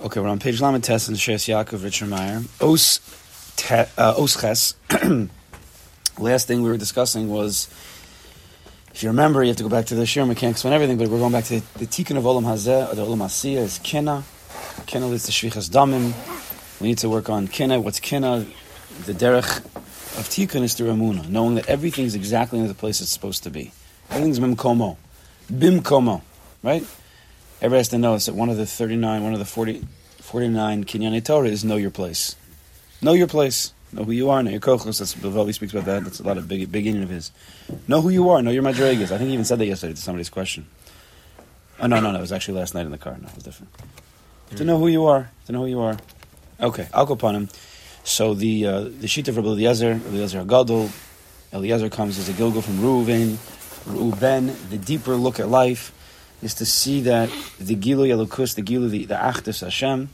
Okay, we're on page Lamed Test in Shes Yaakov Richard Meyer. Os, te, uh, os ches. Last thing we were discussing was, if you remember, you have to go back to the Shir. We can't explain everything, but we're going back to the, the Tikkun of Olam Hazeh, or the Olam Asiyah, is Kina. Kina leads to Shvichas Damim. We need to work on Kina. What's Kina? The derech of Tikkun is through Amuna, knowing that everything is exactly in the place it's supposed to be. Everything's Bimkomo. Bimkomo, right? Everybody has to know that one of the 39, one of the 40, 49 Kinyane Torah is know your place. Know your place. Know who you are. Know your kochos. That's Bilvavi speaks about that. That's a lot of big, big of his. Know who you are. Know your madrigas. I think he even said that yesterday to somebody's question. Oh no, no, no. It was actually last night in the car. No, it was different. To know who you are. To know who you are. Okay, I'll go upon him. So the uh, the sheet of Rabbi Eliezer, Eliezer Gadol, Eliezer comes as a Gilgal from Reuven, Reuben, the deeper look at life is to see that the Gilu Yalukus, the Gilu, the, the Achdus Hashem,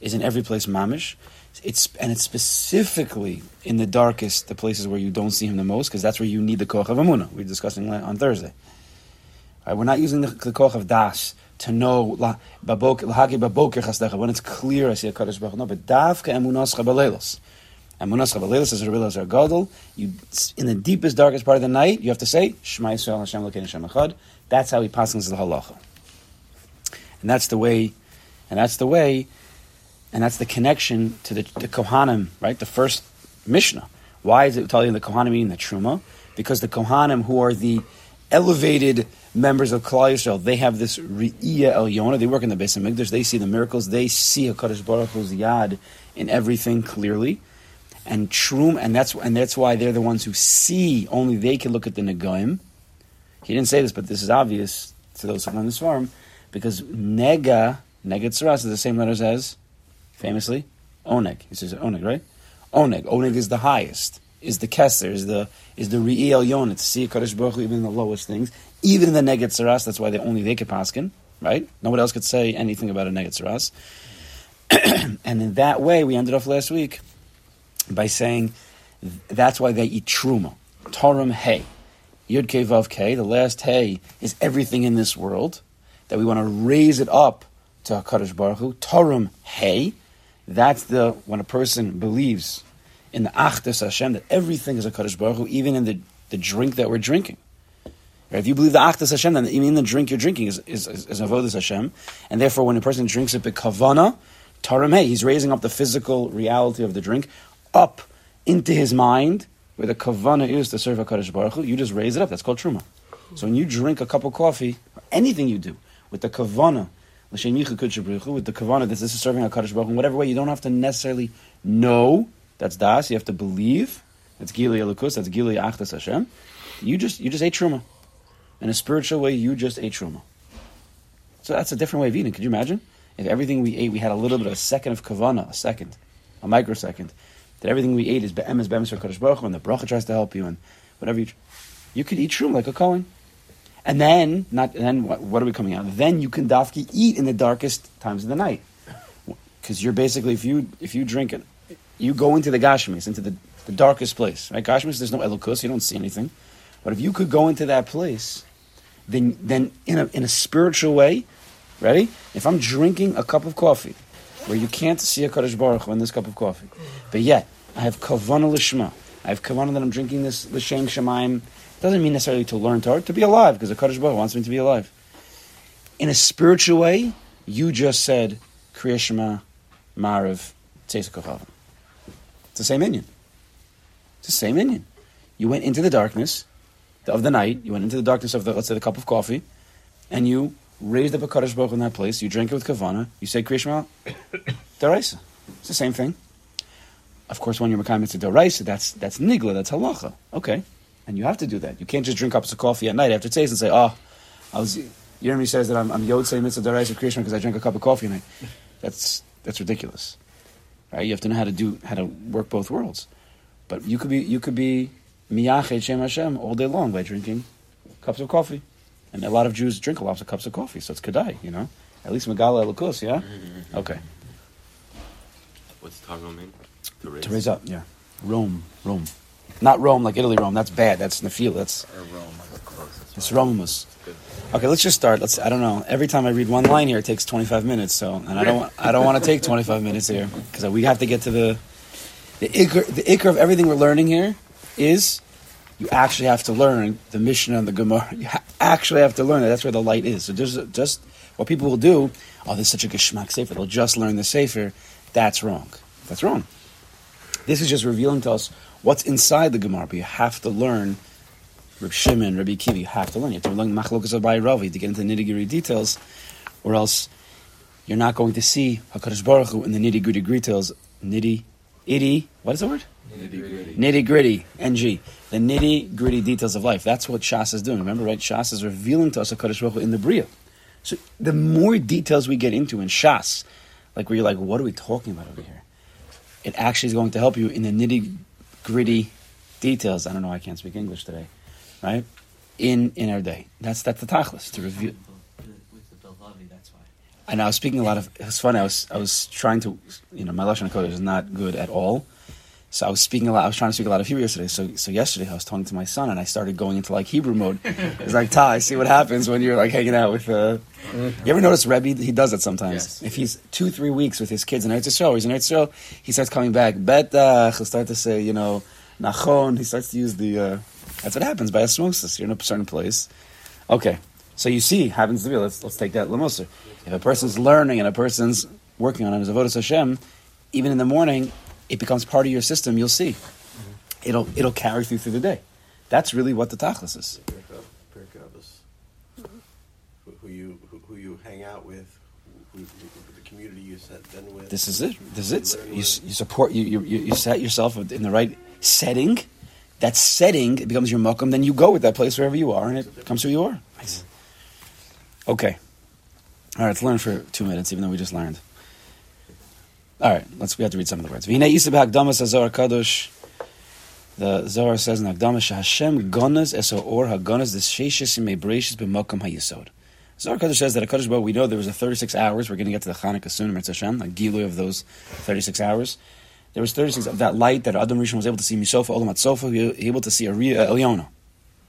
is in every place mamish. It's and it's specifically in the darkest, the places where you don't see him the most, because that's where you need the koch of amuna. We are discussing on Thursday. Right, we're not using the, the koch of das to know when it's clear. I see a kaddish baruch. No, but davka emunas chabalelos. Emunas chabalelos is a reveal gadol. In the deepest, darkest part of the night, you have to say Shema Yisrael Hashem Lokein Hashem Echad. That's how he passes the halacha. And that's the way, and that's the way, and that's the connection to the, the Kohanim, right? The first Mishnah. Why is it telling the Kohanim meaning the Truma? Because the Kohanim, who are the elevated members of Klal Yisrael, they have this Re'iyah El Yonah. They work in the Beis Hamikdash. They see the miracles. They see Hakadosh Baruch Hu's yad in everything clearly, and Trum, and that's and that's why they're the ones who see. Only they can look at the Negaim he didn't say this, but this is obvious to those who learn this farm, because nega, nega tzaras is the same letters as, famously, oneg. He says oneg, right? Oneg. Oneg is the highest, is the keser, is the is the re'el yonah, to see Kaddish Baruch Hu, even in the lowest things, even in the nega tzaras, that's why they only they could paskin, right? Nobody else could say anything about a nega tzaras. and in that way, we ended off last week by saying that's why they eat truma. Torum hay. Yud K Vav K, the last Hey, is everything in this world, that we want to raise it up to HaKadosh Baruch Hu. Torum Hey, that's the, when a person believes in the Achdus Hashem, that everything is a Kadosh Baruch Hu, even in the, the drink that we're drinking. If you believe the Achdus Hashem, then even in the drink you're drinking is, is, is, is Avodas Hashem. And therefore, when a person drinks it Kavana, Taram Hey, he's raising up the physical reality of the drink up into his mind, where the kavana is to serve a HaKadosh Baruch Hu, you just raise it up. That's called truma. So when you drink a cup of coffee, or anything you do, with the kavana, with the kavana, this is serving HaKadosh Baruch Hu, in whatever way, you don't have to necessarily know, that's das, you have to believe, that's gili elukus, that's gili achdas Hashem. You just, you just ate truma. In a spiritual way, you just ate truma. So that's a different way of eating. Could you imagine? If everything we ate, we had a little bit of a second of kavana, a second, a microsecond that everything we ate is be'emes be'emes for Kadosh Baruch and the bracha tries to help you, and whatever you, you could eat shroom like a Kohen. And then, not, and then what, what, are we coming out? Then you can dafki eat in the darkest times of the night. Because you're basically, if you, if you drink it, you go into the Gashmis, into the, the darkest place, right? Gashmis, there's no elokus, you don't see anything. But if you could go into that place, then, then in, a, in a spiritual way, ready? If I'm drinking a cup of coffee, where you can't see a Kaddish Baruch Hu in this cup of coffee. But yet, I have kavana lishma. I have kavana that I'm drinking this l'shem shemaim. Doesn't mean necessarily to learn Torah, to be alive, because the Kaddish Baruch wants me to be alive. In a spiritual way, you just said Kriya Shema, Mariv, It's the same Indian. It's the same Indian. You went into the darkness of the night. You went into the darkness of the let's say the cup of coffee, and you raised up a Kaddish Baruch in that place, you drink it with Kavana, you say Krishma, Daraisa. It's the same thing. Of course, when you're Makam Mitzvah Daraisa, that's, that's Nigla, that's Halacha. Okay. And you have to do that. You can't just drink cups of coffee at night after taste and say, oh, I was, Yermi says that I'm, I'm Yotzei Mitzvah Daraisa Krishma because I drank a cup of coffee at night. That's, that's ridiculous. Right? You have to know how to do, how to work both worlds. But you could be, you could be Miyachet Shem Hashem all day long by drinking cups of coffee. And a lot of Jews drink a lots of cups of coffee, so it's kedai, you know. At least Megala Elokus, yeah? Mm-hmm. Okay. What's Targum mean? To raise. to raise up, yeah. Rome, Rome. Not Rome like Italy Rome, that's bad. That's Nafil, that's... Or Rome. It's Romus. Okay, let's just start. Let's. I don't know. Every time I read one line here, it takes 25 minutes. So, and I don't. want- I don't want to take 25 minutes here because we have to get to the the ikr. The ikr of everything we're learning here is you actually have to learn the Mishnah and the Gemara. You ha- actually have to learn it. That's where the light is. So just just what people will do. Oh, there's such a geschmack sefer. They'll just learn the sefer. That's wrong. That's wrong. This is just revealing to us what's inside the Gemara. But you have to learn Reb Shimon, Rabbi Kiva, you have to learn. You have to learn Machlokas Abai Ravi to get into the nitty gritty details, or else you're not going to see Hakadosh Baruch Hu in the nitty gritty details. Nitty, itty. What is the word? Nitty gritty. Ng. The nitty gritty details of life. That's what Shas is doing. Remember, right? Shas is revealing to us Hakadosh Baruch Hu in the Bria. So the more details we get into in Shas, like where you're like, what are we talking about over here? It actually is going to help you in the nitty gritty details. I don't know. I can't speak English today, right? In in our day, that's that's the tachlis to review. With the Bilvavi, that's why. And I was speaking a lot of. It was funny. I was I was trying to, you know, my lashon kodesh is not good at all. So I was speaking a lot. I was trying to speak a lot of Hebrew yesterday. So so yesterday I was talking to my son and I started going into like Hebrew mode. It's like Ta, I see what happens when you're like hanging out with. Uh, you ever notice Rebbe? He does that sometimes. Yes. If he's two three weeks with his kids in Eretz Yisrael, he's in Eretz Yisrael. He starts coming back. Betach. He'll start to say, you know, Nachon. He starts to use the. Uh, that's what happens by osmosis. You're in a certain place. Okay. So you see, happens to be. Let's let's take that lemoser. If a person's learning and a person's working on his avodas Hashem, even in the morning, it becomes part of your system. You'll see, mm-hmm. it'll it'll carry through through the day. That's really what the tachlis is. Who, you who, who you hang out with, who, who, the community you set then with. This is it. This is it. You, you support you, you you set yourself in the right setting. That setting it becomes your makom. Then you go with that place wherever you are, and it becomes who you are. Nice. Okay. All right. Let's learn for two minutes, even though we just learned. All right. Let's. We have to read some of the words. V'hinei Yisab Hagdamas Hazor Kadosh. The Zohar says in Hagdamas Hashem gonas eso or hagonas the sheishis imei breishis b'makom hayisod. Zohar Kadosh says that a Kadosh Baruch, we know there was a 36 hours. We're going to get to the Hanukkah soon, Mitzvah Hashem, a gilu of those 36 hours. There was 36 of that light that Adam Rishon was able to see Misofa, Olam Sofa, he was able to see a Ria Eliona.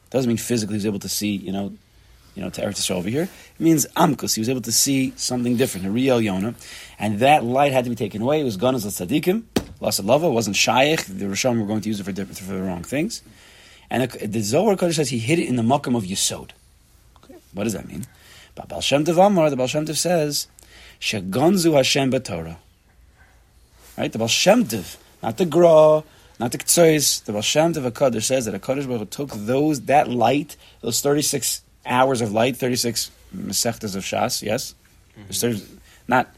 Doesn't mean physically he was able to see, you know, you know, to Eretz Yisrael over here. It means Amkus. He was able to see something different, a Ria Eliona. And that light had to be taken away. It was Ganas al Tzadikim, Lasa Lava, wasn't Shaykh. The Rishon were going to use it for, different, for the wrong things. And the, Zohar Kodesh says he hid it in the Makam of Yisod. Okay. What does that mean? But Baal Shem Tov Amar, the Baal Shem Tov says, Shagonzu Hashem B'Torah. Right? The Baal Shem not the Gra, not the Ktsois. The Baal Shem HaKadosh says that HaKadosh Baruch Hu took those, that light, those 36 hours of light, 36 Mesechtas of Shas, yes? There's mm-hmm. 30, not,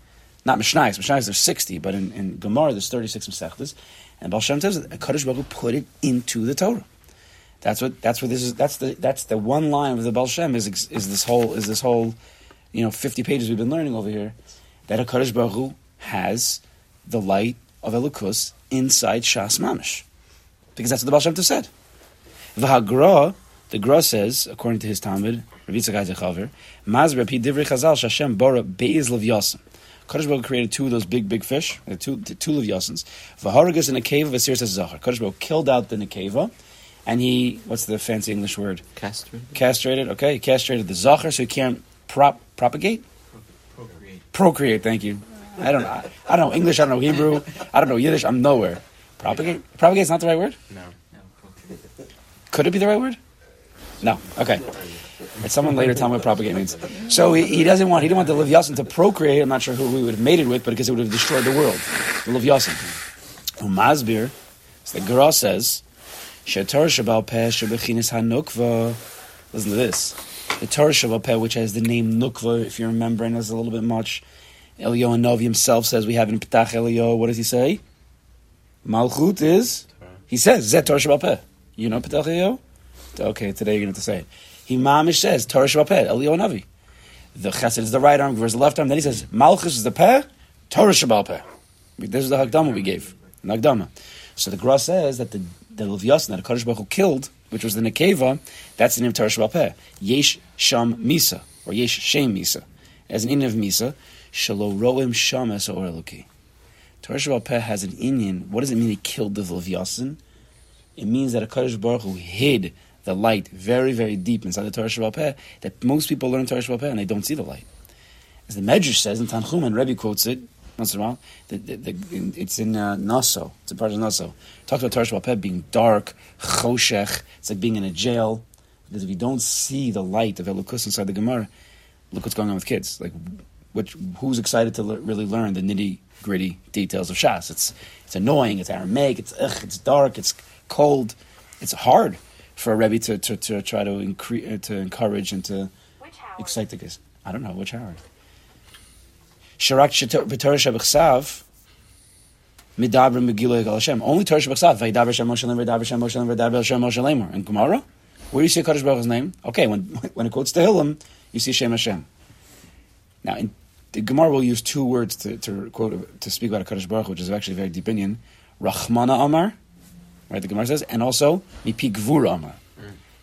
not Mishnayos. Mishnayos there's 60, but in, in Gemara there's 36 Mesechtas. And Baal Shem says that HaKadosh Baruch put it into the Torah. That's what. That's what this is. That's the. That's the one line of the Baal Shem is is this whole is this whole, you know, fifty pages we've been learning over here, that Hakadosh Baruch Hu has the light of Elokus inside Shas Mamish, because that's what the Baal Shem Tov said. V'hagra, the Gra says, according to his Talmud, Rav Yitzchak Eichaver, Maz Rapi Divrei Chazal Shashem Bora Beis Levyasim. Kadosh Baruch created two of those big, big fish, uh, two, two Levyasins. V'haragas in a cave of Asir says Zachar. Kadosh Baruch killed out the Nekeva, and he, what's the fancy English word? Castrated? Castrated, okay? He castrated the Zachar so he can't prop, propagate? Procreate. Procreate, thank you. I don't know. I, I don't know English, I don't know Hebrew, I don't know Yiddish, I'm nowhere. Propagate? Propagate's not the right word? No. No, procreate. Could it be the right word? No. Okay. Let someone later tell me what propagate means. So he, he doesn't want he didn't want the Livyasin to procreate. I'm not sure who we would have mated with, but because it would have destroyed the world. The Livyasin. Umazbir, so the Gra says, Shetar Shabal Peh HaNukva. Listen to this. The Torah Shabal which has the name Nukva, if you remember, and there's a little bit much. Elio Novi himself says we have in Petach Elio. What does he say? Malchut is. He says Zet Torah Shabal. You know Petach Elio? Okay, today you're going to have to say it. He mamish says Torah Shabbat Elio Navi. The Chesed is the right arm, versus the left arm. Then he says Malchus is the Peh, Torah Shabbat Peh. This is the Hagdama we gave, Nagdama. So the Gra says that the the Leviathan that Hakadosh Baruch Hu killed, which was the Nekeva, that's the name of Torah Shabbat Peh. Yesh Sham Misa or Yesh Shem Misa, as an in of Misa. Shalo Roim Sham Es Or Eloki. Torah Shabbat Peh has an Indian. What does it mean he killed the Leviathan? It means that Hakadosh Baruch Hu hid the light very, very deep inside the Torah Shabbat that most people learn Torah Shabbat and they don't see the light. As the Medrash says in Tanchum, and Rebbe quotes it once in a while, the, the, the, it's in uh, Naso, it's a part of Naso. Talks about Torah Shabbat being dark, choshech, it's like being in a jail, because if you don't see the light of Elokus inside the Gemara, look what's going on with kids. Like, which, who's excited to really learn the nitty gritty details of Shas? It's it's annoying. It's Aramaic. It's ugh, it's dark. It's cold. It's hard for a rebbe to, to, to try to incre- uh, to encourage and to Which excite the kids. I don't know which Howard. Sharak b'Torah Shabbat Midabra Megillah Yigal Hashem. Only Torah Shabbat Vayidaber Hashem Moshe Lemor, Vayidaber Hashem Moshe Lemor, Vayidaber Hashem Moshe Lemor. And Gemara, where do you see Kadosh Baruch Hu's name? Okay, when when it quotes Tehillim, you see Shem Hashem. Now, in, the Gemara will use two words to, to quote to speak about a Kadosh Baruch, which is actually very deep Indian. Rachmana Amar, right? The Gemara says, and also Mipi Gvura Amar.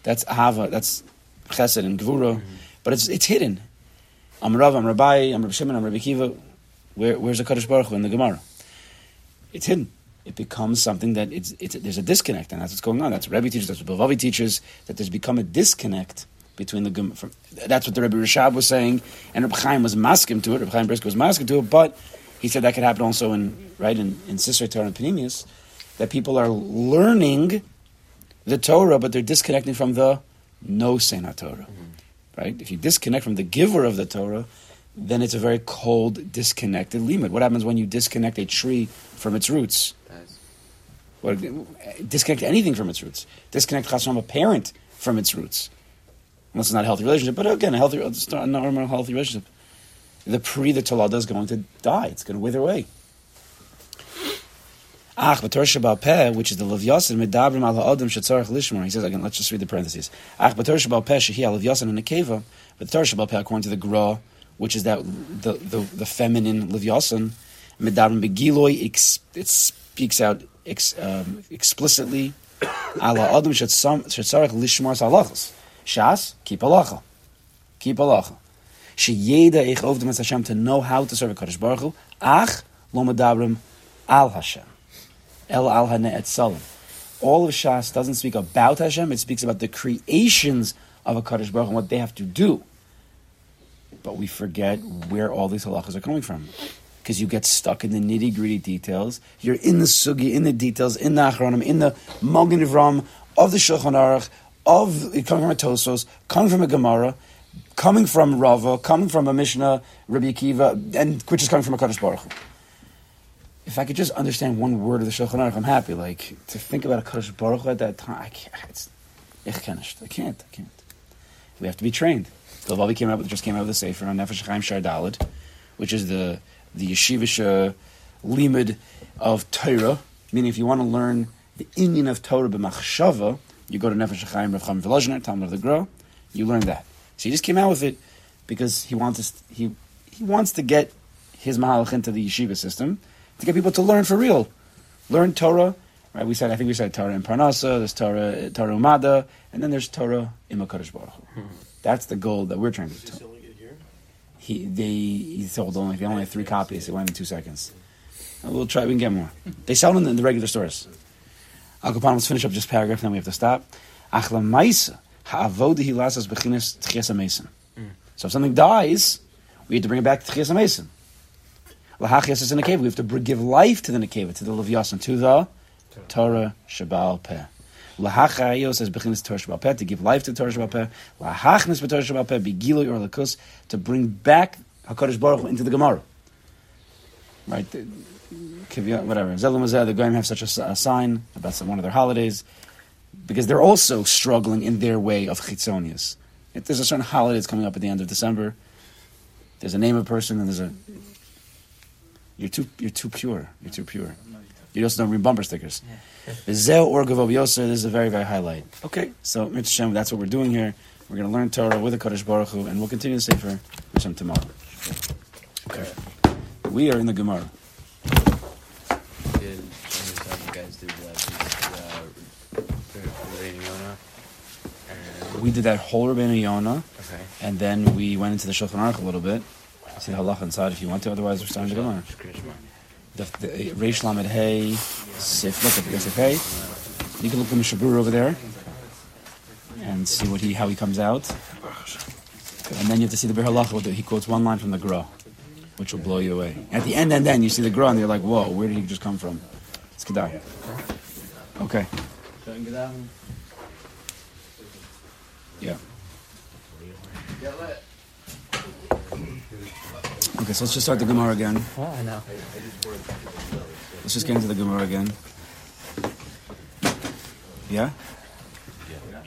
That's Hava. That's Chesed and Gvura, but it's it's hidden. Amrav, Amrabai, Amrab Shimon, Amrab Kiva. Where, where's the Kadosh Baruch Hu in the Gemara? It's hidden. It becomes something that it's, it's there's a disconnect, and that's what's going on. That's what Rebbe teaches. That's what Bilvavi teaches. That there's become a disconnect between the Gem- from, That's what the Rebbe Rashab was saying, and Reb Chaim was masking to it. Reb Chaim Brisker was masking to it, but he said that could happen also in right in in Sisra Torah and Panemius, that people are learning the Torah, but they're disconnecting from the no Sena Torah. Mm-hmm. Right? If you disconnect from the giver of the Torah, then it's a very cold, disconnected limit. What happens when you disconnect a tree from its roots? What, uh, disconnect anything from its roots. Disconnect from a parent from its roots. Unless it's not a healthy relationship. But again, a healthy, it's not a normal, healthy relationship. The pre the Tolada is going to die. It's going to wither away. Ach, which is the Levyasin, medabrim al ha'odem shetzarech lishmor. He says again, let's just read the parentheses. Ach, but Torah Shabbat Peh, shehi al Levyasin and Torah Peh, according to the Gra, which is that the, the, the feminine Levyasin, medabrim begiloi, it speaks out ex, um, explicitly, al ha'odem shetzarech lishmor salachos. Shas, keep halacha. Keep halacha. Sheyeda ich ovdem es Hashem to know how to serve a Kadosh Baruch Hu. Ach, lo medabrim al Hashem. El al et salam. All of Shas doesn't speak about Hashem; it speaks about the creations of a Kadosh Baruch and what they have to do. But we forget where all these halachas are coming from, because you get stuck in the nitty gritty details. You're in the sugi, in the details, in the achronim, in the Mogen Ivram of the Shulchan Aruch, of coming from a Tosos, coming from a Gemara, coming from Rava, coming from a Mishnah, Rabbi Akiva, and which is coming from a Kadosh Baruch Hu if I could just understand one word of the Shulchan Aruch, I'm happy. Like to think about a Kadosh Baruch Hu at that time, I can't. It's. I can't. I can't. We have to be trained. The Vavi came out with, just came out with a sefer on Nefesh Chaim Shar Dalid, which is the the yeshivish limud of Torah. Meaning, if you want to learn the Indian of Torah b'machshava, you go to Nefesh Chaim Rav Chaim Volozhiner, Talmud of the Gro. You learn that. So he just came out with it because he wants to, he he wants to get his mahalach into the yeshiva system to get people to learn for real, learn Torah. Right? We said I think we said Torah in Parnasa. There's Torah Torah Umada, and then there's Torah in Makadosh Baruch. Hu. That's the goal that we're trying to Is do. this only get here? He they he sold only they only have three copies. It went in two seconds. Uh, We'll try. We can get more. They sell them in the regular stores. Al Kapan, let's finish up this paragraph, then we have to stop. Achla Maisa ha'avoda hilasas bechinas tchias mason. So if something dies, we have to bring it back to tchias mason. Lahachias is the cave. We have to give life to the nekeva, to the levyasan, to the Torah Shabal Peh. Lahachayos says bechinas Torah Shabal Peh to give life to Torah Shabal Peh. Lahachnis b'Torah Shabal Peh begiloi or lakus to bring back Hakadosh Baruch Hu into the Gemara. Right, whatever. Mazeh, the Goyim have such a, sign about some, one of their holidays because they're also struggling in their way of chitzonius. If there's a certain holiday that's coming up at the end of December, there's a name of a person and there's a you're too you're too pure. You're too pure. You also don't read bumper stickers. Zeh or Gavov Yoser, this is a very, very highlight. Okay, so Mitzvah Shem, that's what we're doing here. We're going to learn Torah with the Kodesh Baruch Hu, and we'll continue to say for Hashem tomorrow. Okay. We are in the Gemara. did you guys did uh, the Rabbeinu Yonah and We did that whole Rabbeinu Yonah, okay. and then we went into the Shulchan Aruch a little bit. See the halacha inside if you want to, otherwise we're starting the Gemara. The, the Reish Lamed Hey, Sif, look at the Sif Hey. You can look at the Mishabur over there. and see what he how he comes out. And then you have to see the Bir Halacha. He quotes one line from the Gra, which will blow you away. At the end, and then you see the Gra, and you're like, "Whoa, where did he just come from?" It's Kedar. Okay. Um, yeah. Okay, so let's just start the Gemara again. Oh, I know. Let's just get into the Gemara again. Yeah?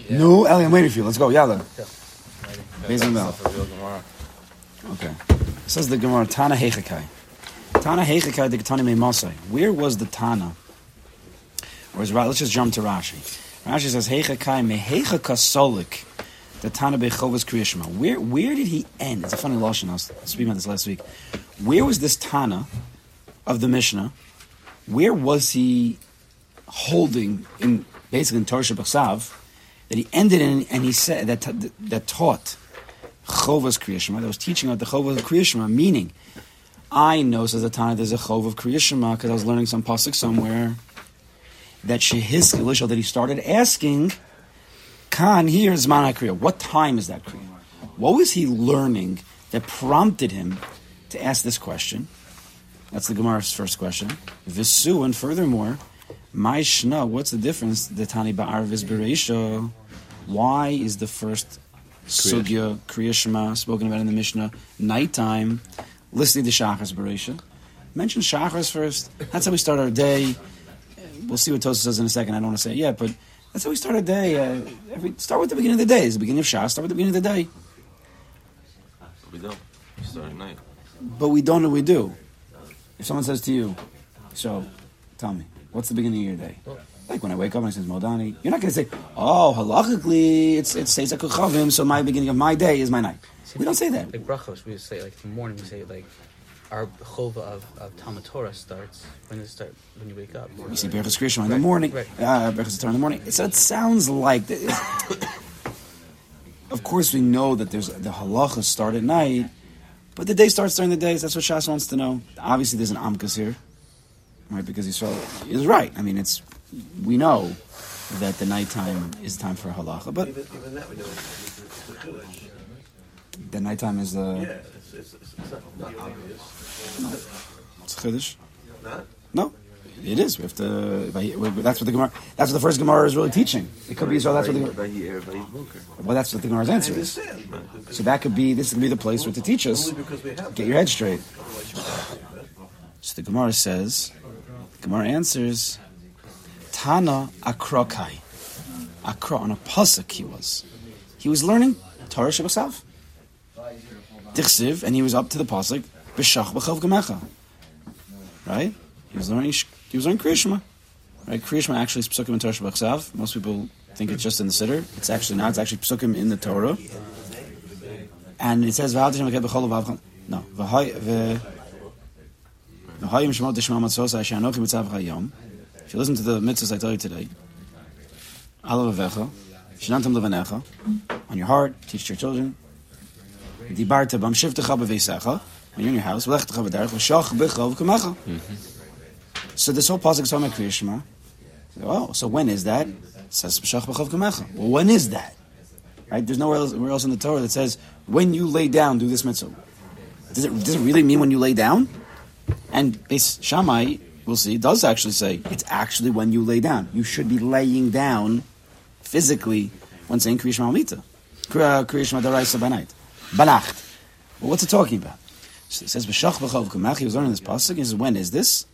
No, Ellie, I'm waiting for you. Let's go. Yalla. Amazing bell. Okay. It says the Gemara, Tana Hechakai. Tana Hechakai the Ketani Me Masai. Where was the Tana? Or is Ra- let's just jump to Rashi. Rashi says Hechakai Me Hechaka Solik. The Tana Bechovas Kriyashma. Where where did he end? It's a funny lashon. I was speaking about this last week. Where was this Tana of the Mishnah? Where was he holding in basically in Torah Shabbat that he ended in and he said that that taught Chovas Kriyashma that was teaching about the Chovas Kriyashma, meaning I know says the Tana there's a Chov of Kriyashma because I was learning some pasuk somewhere that Shehis Elisha that he started asking Khan here is Zman HaKriya. What time is that Kriya? What was he learning that prompted him to ask this question? That's the Gemara's first question. Visu, and furthermore, my shna, what's the difference? The Tani Ba'ar Vizbereisha. Why is the first sugya, Kriya Shema, spoken about in the Mishnah, nighttime, listening to Shachas Bereisha? Mention Shachas first. That's how we start our day. We'll see what Tosa says in a second. I don't want to say it yet, but that's how we start a day. Uh, every, start with the beginning of the day. It's the beginning of Shas. Start with the beginning of the day. But We don't. We start at night. But we don't know we do. If someone says to you, so tell me, what's the beginning of your day? Like when I wake up and I say Modani, you're not going to say, oh, halachically, it's it's Seis HaKuchavim, so my beginning of my day is my night. We don't say that. Like brachos, we say like in the morning we say like our chova of, of Talmud Torah starts when it start when you wake up. You see Berachas Krishma in the morning, right. uh, Berachas Torah in the morning. So it sounds like, that of course, we know that there's the halachas start at night, but the day starts during the day. So That's what Shas wants to know. Obviously, there's an amkas here, right? Because Yisrael is right. I mean, it's we know that the nighttime is time for halacha, but Even, even that we know. The nighttime is the Yeah, it's, it's, it's, it's not, not obvious. it's chiddush. Not? No, it is. We have to. That's what the Gemara. That's what the first Gemara is really teaching. It could be Israel. That's what the. Well, that's what the Gemara's answer is. So that could be. This could be the place where to teach us. Only because we have Get your head straight. Otherwise you wouldn't have that. So the Gemara says. The Gemara answers. Tana akrokai. Akro on a pasuk he was. He was learning Torah Shabbasav. And he was up to the pasuk b'shach b'chav gemecha. Right? He was learning. He was learning Kriyashma. Right? Kriyashma actually is psukim in Torah. Most people think it's just in the Siddur. It's actually not. It's actually psukim in the Torah. And it says b'chol. No. Asher mitzav hayom. If you listen to the mitzvahs I tell you today, alav avecha, shenantam levanecha, on your heart, teach your children. Bam shivtecha b'veisecha, when you're in your house, v'lechtecha v'derech, v'shach b'chov kamecha. So this whole pasuk is talking about Kriya Shema. Oh, so when is that? It says b'shach b'chov kamecha. Well, when is that? Right? There's nowhere else, else in the Torah that says when you lay down, do this mitzvah. Does it, does it really mean when you lay down? And Beis Shammai, we'll see, does actually say it's actually when you lay down. You should be laying down physically when saying Kriya Shema Almita. Kriya Kriya Shema Daraisa Banaita. Banacht. Well, what's it talking about? So it says, B'shach b'chav kamach, he was learning this pasuk, he says, when is this?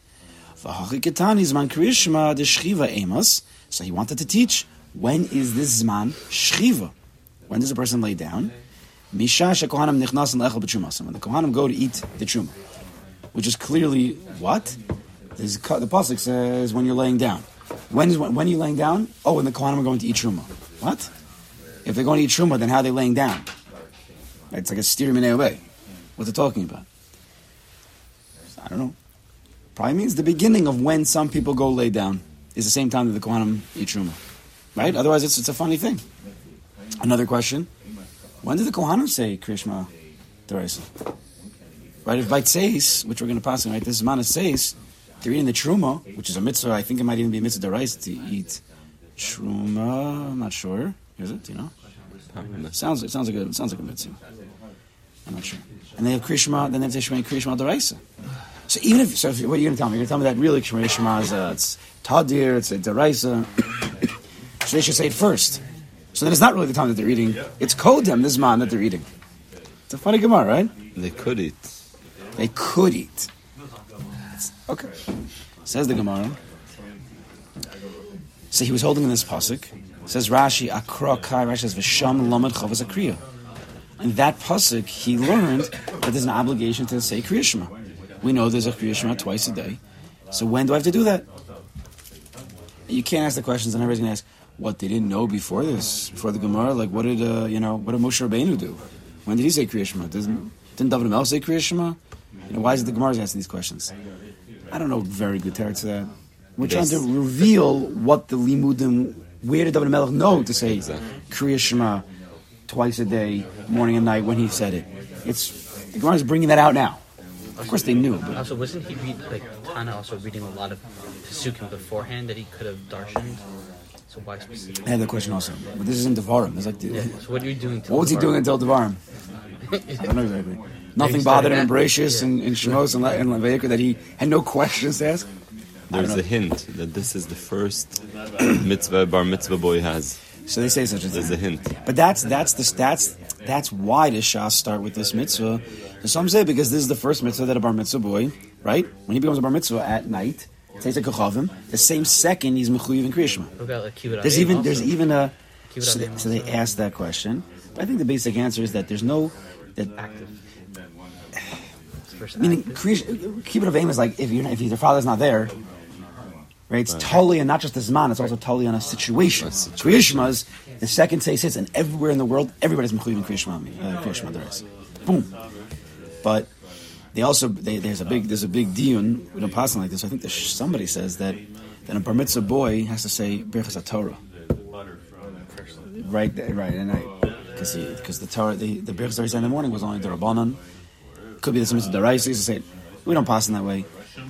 V'hachi ketani zman Shchiva Amos. So he wanted to teach, when is this zman Shchiva? When does a person lay down? Misha shekohanim nichnas and lechel b'chumasim. When the kohanim go to eat the truma. Which is clearly what? The pasuk says when you're laying down. When is when, when are you laying down? Oh, when the kohanim are going to eat truma. What? If they're going to eat truma, then how are they laying down? It's like a steer minute away. What they're talking about? I don't know. Probably means the beginning of when some people go lay down is the same time that the kohanim eat truma, right? Otherwise, it's it's a funny thing. Another question: When did the kohanim say Krishma? Right, if by Tseis, which we're going to pass on, right, this is Mana Tseis, they're eating the Truma, which is a mitzvah, I think it might even be a mitzvah Deraisa to eat Truma, I'm not sure. Is it? Do you know? Sounds it sounds like a it sounds like a mitzvah. I'm not sure. And they have Krishma, then they have Tishmei Krishma Daraisa. So even if so, if, what are you going to tell me? You're going to tell me that really Krishma is uh, it's Tadir, it's a Daraisa. so they should say it first. So then it's not really the time that they're eating. It's Kodem, this man that they're eating. It's a funny Gemara, right? They could eat. They could eat. Okay. Says the Gemara. So he was holding in this pasuk. Says Rashi, Akra Kai, Rashi says, Visham Lamed Chavaz Akriya. In that pasuk, he learned that there's an obligation to say Kriya Shema. We know there's a Kriya Shema twice a day. So when do I have to do that? You can't ask the questions, and everybody's going to ask, what, they didn't know before this, before the Gemara? Like, what did, uh, you know, what did Moshe Rabbeinu do? When did he say Kriya Shema? Doesn't, didn't David Mel say Kriya Shema? You know, why is it the Gemara asking these questions? I don't know very good teretz to that. We're trying to reveal what the limudim, where did David Melech know to say Exactly. Kriya Shema twice a day, morning and night when he said it. It's the Gemara is bringing that out now. Of course they knew, but Also, wasn't he read like Tana also reading a lot of Pesukim beforehand that he could have darshaned? So why specifically? I specifically? had the question also. But this is in Devarim. It's like, Yeah. So what are you doing? What was he doing until Devarim? I don't know exactly. Nothing bothered him in Bereshis and, and Shemos and, Le- and Leviticus that he had no questions to ask. There's a hint that this is the first mitzvah bar mitzvah boy has. So they say such a thing. There's a hint. But that's that's the that's that's why does Shas start with this mitzvah? So some say because this is the first mitzvah that a bar mitzvah boy, right? When he becomes a bar mitzvah at night, says a kachavim. The same second he's mechuyev in Kriyashma. What about like Kibbutz There's even also? there's even a Kibbutz so they, Avim so they also. asked that question. But I think the basic answer is that there's no that active. First meaning active. Kriyash- kibbutz avim is like if you if your father's not there, right? It's totally and not just this man. It's also totally on a situation. Situation. Is the second say sits, and everywhere in the world, everybody's mechuyev in Kriyashma. Uh, Kriyashma there is. Boom. But they also they, there's a big there's a big diun. We don't pass on like this. I think somebody says that that a bar mitzvah boy has to say Birchas Torah. Right, there- right, and I because because the Torah the the Birchas Torah in the morning was only the Rabbanon. Could be the mitzvah Daraisa. to say we don't pass in that way,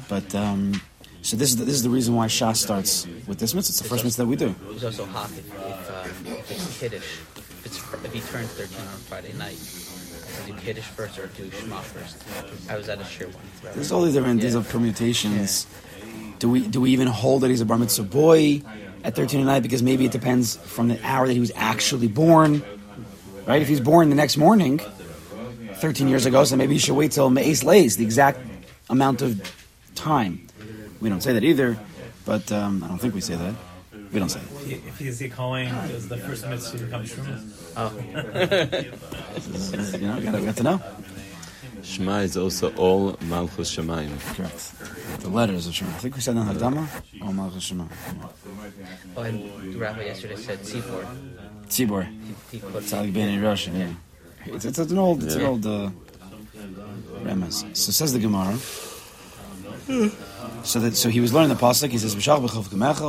but um, so this is the, this is the reason why Shas starts with this mitzvah. It's the first mitzvah that we do. He's also hot if, if, uh, if it's Kiddush. If, it's, if he turns 13 on Friday night, he Kiddush first or do Shema first? I was at a shir once. There's all these different these Yeah. are permutations. Do we do we even hold that he's a bar mitzvah boy at 13 and 9 because maybe it depends from the hour that he was actually born, right? If he's born the next morning, 13 years ago, so maybe he should wait till Me'ez lays the exact amount of time. We don't say that either, but um, I don't think we say that. We don't say that. If he's the calling, is the first mitzvah to become truma? Oh, You know, we gotta, we to know. Shema is also all Malchus Shemaim. Correct. The letters of Shema. I think we said that in Hadama. Oh, Malchus Shema. oh, and the rabbi yesterday said Tzibor. Tzibor. He, he put Tzalik Beni Russian, yeah. It's, it's, it's an old, it's an old uh, remez. So says the Gemara. So that so he was learning the pasuk. He says.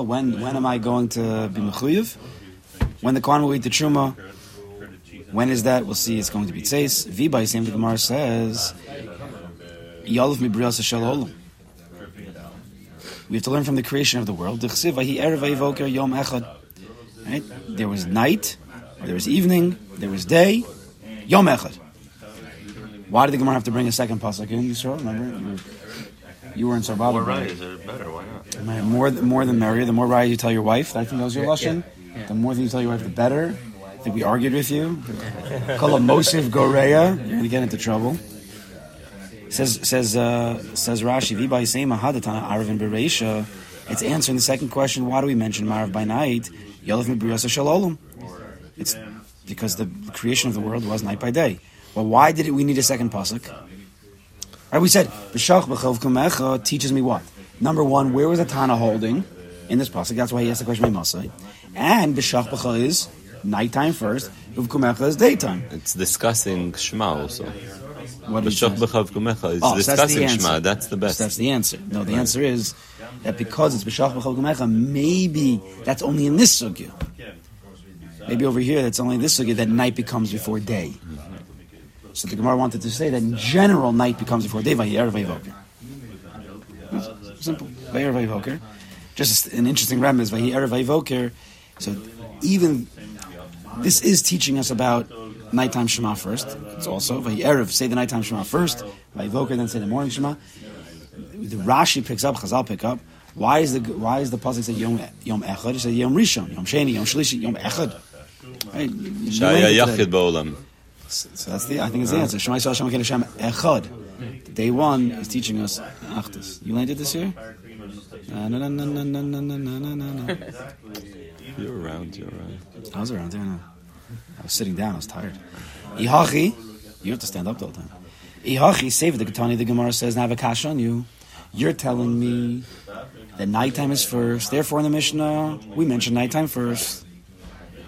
When when am I going to be mechuyev? When the Kohen will eat the truma? When is that? We'll see. It's going to be tzeis. V'bay same the Gemara says, "Yaluf mibrias shel olam." We have to learn from the creation of the world. Right? There was night, there was evening, there was day, Yom Echad. Why did the Gemara have to bring a second pasuk in? You remember? You were, in Sarbaba. More right, is it better? Why not? More, more than merrier. The more right you tell your wife, that I think that was your Yeah, lesson. yeah, yeah. The more than you tell your wife, the better. I think we argued with you. Call a Mosif Goreya. You're going to get into trouble. Says says uh, says Rashi, V'bay Seima Hadatana Arvin Bereisha. It's answering the second question. Why do we mention Marav by night? Yolef Mibriyasa Shalolum. It's because the creation of the world was night by day. Well, why did it, we need a second pasuk? Right, we said B'shach b'chov kumecha teaches me what? Number one, where was the Tana holding in this pasuk? That's why he asked the question by Masai. And B'shach b'cha is nighttime first. Uv kumecha is daytime. It's discussing Shema also. What B'shach say? b'chav kumecha is Oh, so that's discussing. Shema. That's the best. That's the answer. No, the answer is that because it's b'shach b'chol kumecha, maybe that's only in this sugya. Maybe over here, that's only this sugya that night becomes before day. So the Gemara wanted to say that in general, night becomes before day. Vayvoker. Simple. Vayer vayvoker. Just an interesting rem is vayer vayvoker. So even This is teaching us about nighttime Shema first. It's also Erev, say the nighttime Shema first. Vayivoker, then say the morning Shema. The Rashi picks up, Chazal pick up. Why is the why is the pasuk say Yom Yom Echad? It says Yom Rishon, Yom Sheni, Yom Shlishi, Yom Echad. Right? Shaya learned it today. Yachid Ba'olam. So that's the I think it's the answer. Shema Yisrael Hashem Hashem Echad. Day one is teaching us Achdus. You landed this year? Na, na, na, na, na, na, na, na, na, na, na. You're around, you're around. I was around there. No. I was sitting down. I was tired. Ihachi, you have to stand up the whole time. Ihachi, save the Ketani. The Gemara says, "Now have a kash on you. You're telling me that nighttime is first. Therefore, in the Mishnah, we mention nighttime first.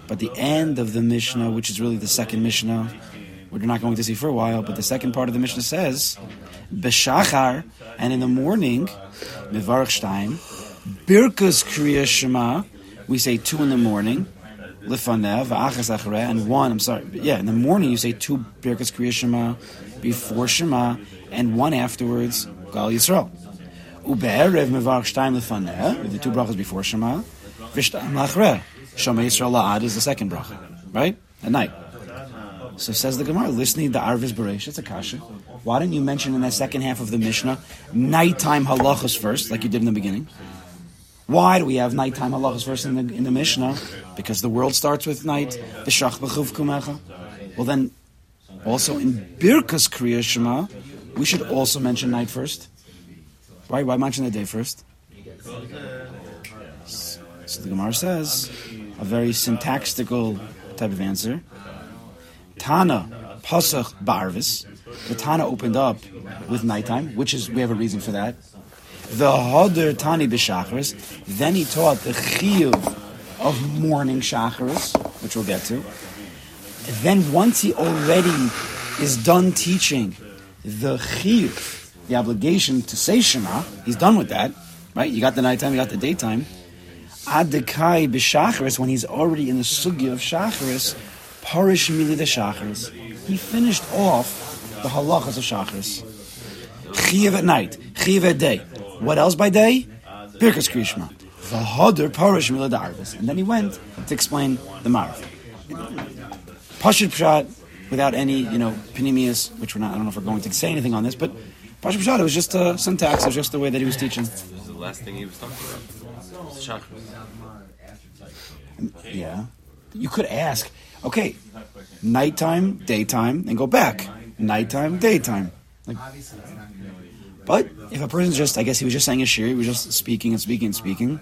But the end of the Mishnah, which is really the second Mishnah, we're not going to see for a while. But the second part of the Mishnah says, "Beshachar," and in the morning, Mivarach Shtaim, Birkas Kriya Shema. We say two in the morning. Lifanev, and one, I'm sorry, yeah, in the morning you say two Birkas Kriya Shema before Shema, and one afterwards, Gal Yisrael. Ube'erev Mevarach Shtaim with the two brachas before Shema, Vishtaim Lachreh. Shema Yisrael La'ad is the second bracha, right? At night. So says the Gemara, listening to Arvis Beresh, it's a kasha. Why didn't you mention in that second half of the Mishnah nighttime halachas first, like you did in the beginning? Why do we have nighttime halachas first in the, in the Mishnah? Because the world starts with night. Well then, also in Birkas Kriya Shema, we should also mention night first. Why? Why mention the day first? So the Gemara says a very syntactical type of answer. Tana Pasach Barvis. The Tana opened up with nighttime, which is we have a reason for that. The Hodder Tani b'Shachris. Then he taught the Chiyuv of morning Shachris, which we'll get to. Then once he already is done teaching the Chiyuv, the obligation to say Shema, he's done with that, right? You got the nighttime, you got the daytime. Adekai b'Shachris, when he's already in the sugya of Shachris, Parish Mili the Shachris. He finished off the halachas of Shachris. Chiyav at night, Chiyav at day. What else by day? Birkas Krishma. V'hoder Parish Mili the Arvis. And then he went to explain the Marv. Pashut Pshat, without any, you know, panemius, which we're not, I don't know if we're going to say anything on this, but Pashut Pshat, it was just uh, a syntax, it was just the way that he was teaching. This is the last thing he was talking about. Chakras. Yeah. You could ask, okay, nighttime, daytime, and go back. Nighttime, daytime. Like, but if a person's just, I guess he was just saying a shir, he was just speaking and speaking and speaking.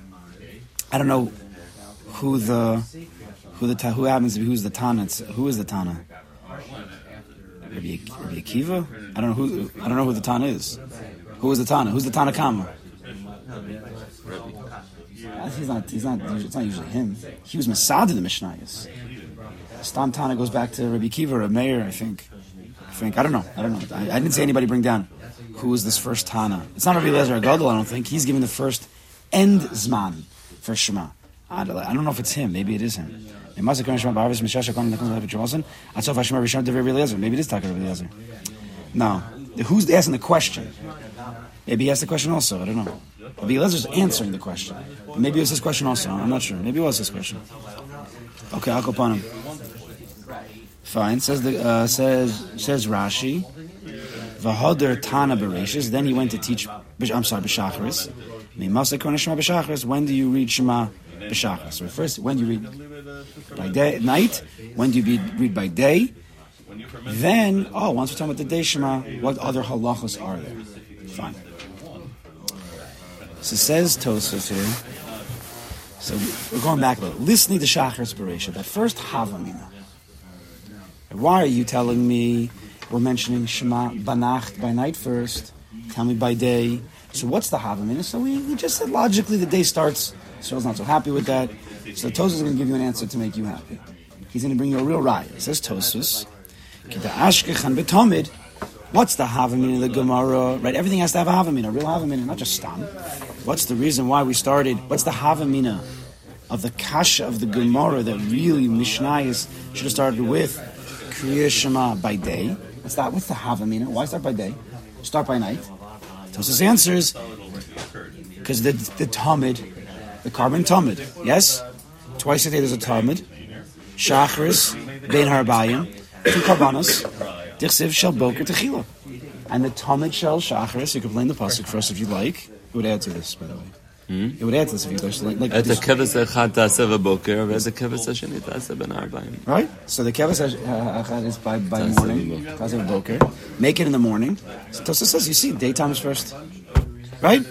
I don't know who the who the who happens to be who's the Tana. It's, who is the Tana? Rabbi, Akiva. I don't know who I don't know who the Tana is. Who is the Tana? Who's the Tana Kama? He's not. He's not. It's not usually him. He was Masad in the Mishnayos. Stam Tana goes back to Rabbi Kiva or Meir, I think. I think. I don't know. I don't know. I, I didn't see anybody bring down who was this first Tana. It's not Rabbi Lezer Gadol, I don't think. He's giving the first end Zman for Shema. I don't, I don't know if it's him. Maybe it is him. Maybe it is Taka Rabbi Lezer. No. Who's asking the question? Maybe he asked the question also. I don't know. Rabbi Lezer's answering the question. Maybe it was his question also. I'm not sure. Maybe it was his question. Okay, I'll go upon him. Fine. Says the uh, says says Rashi. Vahader Tana Bereshis. Then he went to teach. I'm sorry, B'Shacharis. When do you read Shema B'Shacharis? So first, when do you read by day, night? When do you read, read by day? Then, oh, once we're talking about the day Shema, what other halachos are there? Fine. So says Tosaf here. So we're going back a little. Listening to Shachar's Beresha, that first Havamina. Why are you telling me we're mentioning Shema Banacht by night first? Tell me by day. So what's the Havamina? So we, we just said logically the day starts. Israel's not so happy with that. So Tosfos is going to give you an answer to make you happy. He's going to bring you a real raya. It says Betomid. What's the Havamina of the Gemara? Right, everything has to have a Havamina, a real Havamina, not just Stam. What's the reason why we started? What's the Havamina of the Kasha of the Gemara that really Mishnayos should have started with Kriya Shema by day? What's that? What's the Havamina? Why start by day? Start by night? Tosfos answers because the the Tamid, the korban Tamid, yes, twice a day there's a Tamid. Shachris, Bein Harbayim, two Karbanos, Dichsiv Shel Boker Techila. And the Tamid Shel Shachris, you can blame the Pasuk for us if you like. It would add to this, by the way. Hmm? It would answer this if you question. Like, like at the kevis echad the hasheni. Right. So the kevis echad is by by morning. Make it in the morning. So Tosa says, you see, daytime is first, right?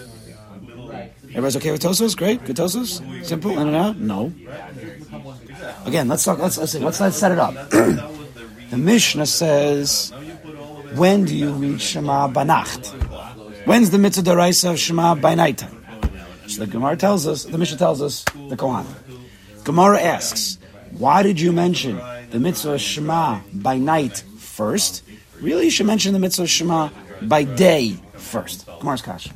Everybody's okay with Tosos? Great, good Tosos. Simple, in and out. No. Again, let's talk. Let's let's let's, let's set it up. the Mishnah says, when do you read Shema Banacht? When's the mitzvah deraisa of Shema by nighttime? So the Gemara tells us, the Mishnah tells us, the Kohan. Gemara asks, why did you mention the mitzvah Shema by night first? Really, you should mention the mitzvah Shema by day first. Gemara's kasha.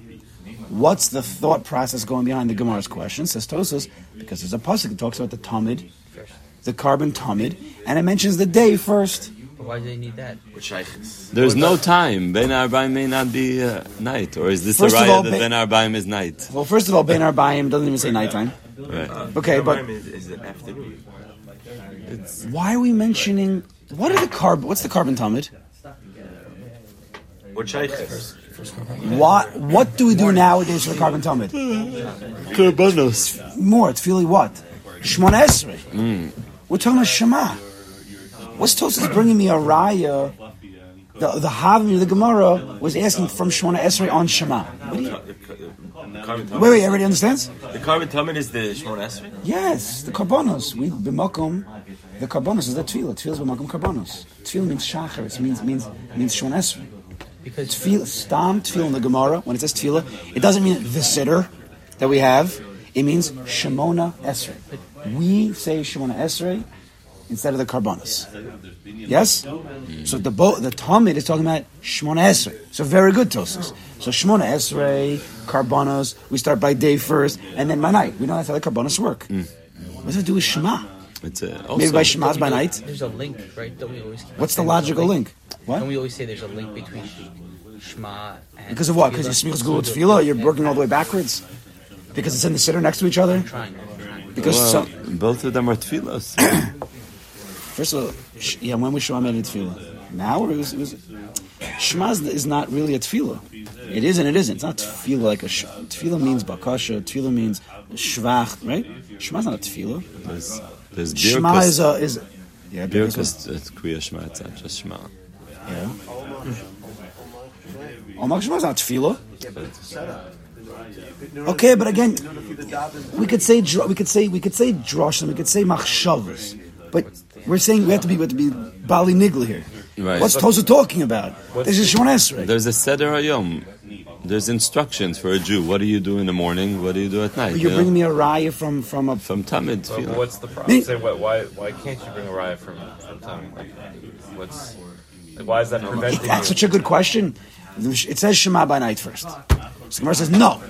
What's the thought process going behind the Gemara's question? Says Tosos, because there's a pasuk that talks about the Tamid, the korban Tamid, and it mentions the day first. But why do they need that? With shaykhs. There's no time. Ben Arbaim may not be uh, night. Or is this First a of raya all, that Ben- Ben Arbaim is night? Well, first of all, Ben Arbayim doesn't even say nighttime. Right. Okay, but is, is it afternoon? why are we mentioning what are the korban? What's the korban Tamid? With shaykhs. What what do we do nowadays for the korban Tamid? Karbanos. More, it's really what? Shmona Esrei. We're talking about Shema. What's Tosis bringing me a raya? The the Havim of the Gemara was asking from Shmona Esrei on Shema. What do you, wait, wait, everybody understands? The korban Tamid is the Shmon Esrei? Yes, the karbonos. We b'makom. The karbonos is the tefillah. Tefillah is b'makom karbonos. Tefillah means shachar. It means means means shon esrei. Because Tefillah, stam tefillah in the Gemara. When it says tefillah, it doesn't mean the sitter that we have. It means shemona esrei. We say shemona esrei instead of the karbonos. Yes. So the bo- the Tamid is talking about shemona esrei. So very good tosis. So shemona esrei karbonos. We start by day first, and then by night. We know that's how the karbonos work. What does it do with shema? It's uh, also, Maybe by Shema's by night. There's a link, right? Don't we always What's the saying there's a logical link? What? Don't we always say there's a link between Shema and Because of what? Because Tefillah? you smichas gula tefillah, you're working all the way backwards. Because it's in the sitter next to each other. Trying, trying. Because well, some, both of them are tefillos. first of all, sh- yeah, when was Shema made a tefillah? Now or it was, it was Shema is- is not really a tefillah. It is and it isn't. It's not tefillah like a sh- tefillah means bakasha. Tefillah means shvach, right? Shema's not a tefillah. There's, there's Shema is a is yeah. Birkus, it's Kriya Shema, it's not just Shema. Yeah. Oh, Omak Shema is not tefillah. Okay, but again, we could say we could say we could say drashim, we could say machshavas, but we're saying we have to be we have to be bali nigla here. Right. What's Tosa talking about? This is Shemon Esrei. There's a Seder Hayom. There's instructions for a Jew. What do you do in the morning? What do you do at night? You're you know? bringing me a raya from from a. From Tamid. Well, tefillah. what's the problem? Say, what, why, why can't you bring a riot from, from Tamid? Like, what's, like, why is that preventing That's you? such a good question. It says Shema by night first. So Gemara says no,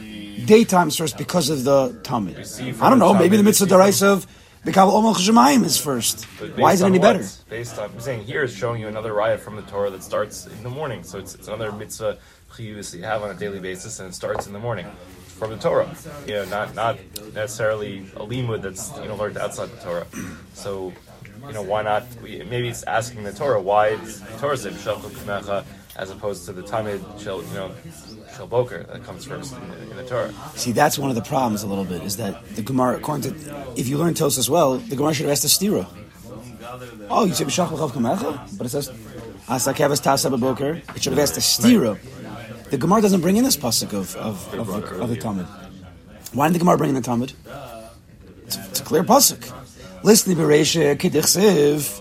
daytime's first because of the Tamid. I don't know. Maybe the mitzvah deraisa of Bikal Omel Shemayim is first. Why is it any on better? Based on, I'm saying here is showing you another riot from the Torah that starts in the morning. So it's, it's another mitzvah chiyuvus that you have on a daily basis, and it starts in the morning from the Torah. You know, not not necessarily a limud that's you know learned outside the Torah. So you know, why not? Maybe it's asking the Torah why the Torah say "B'shalchu kumecha" as opposed to the Tamid shel you know shel boker that comes first in the, in the Torah. See, that's one of the problems a little bit is that the Gemara, according to, if you learn Tos as well, the Gemara should have asked the stira. Oh, you say b'shach l'chav kamecha, but it says asakevas tasa b'boker. It should have asked the stira. The Gemara doesn't bring in this pasuk of of, of, the, of the Tamid. Why didn't the Gemara bring in the Tamid? It's, it's a clear pasuk. Listen Bereisha Kidduchsiv.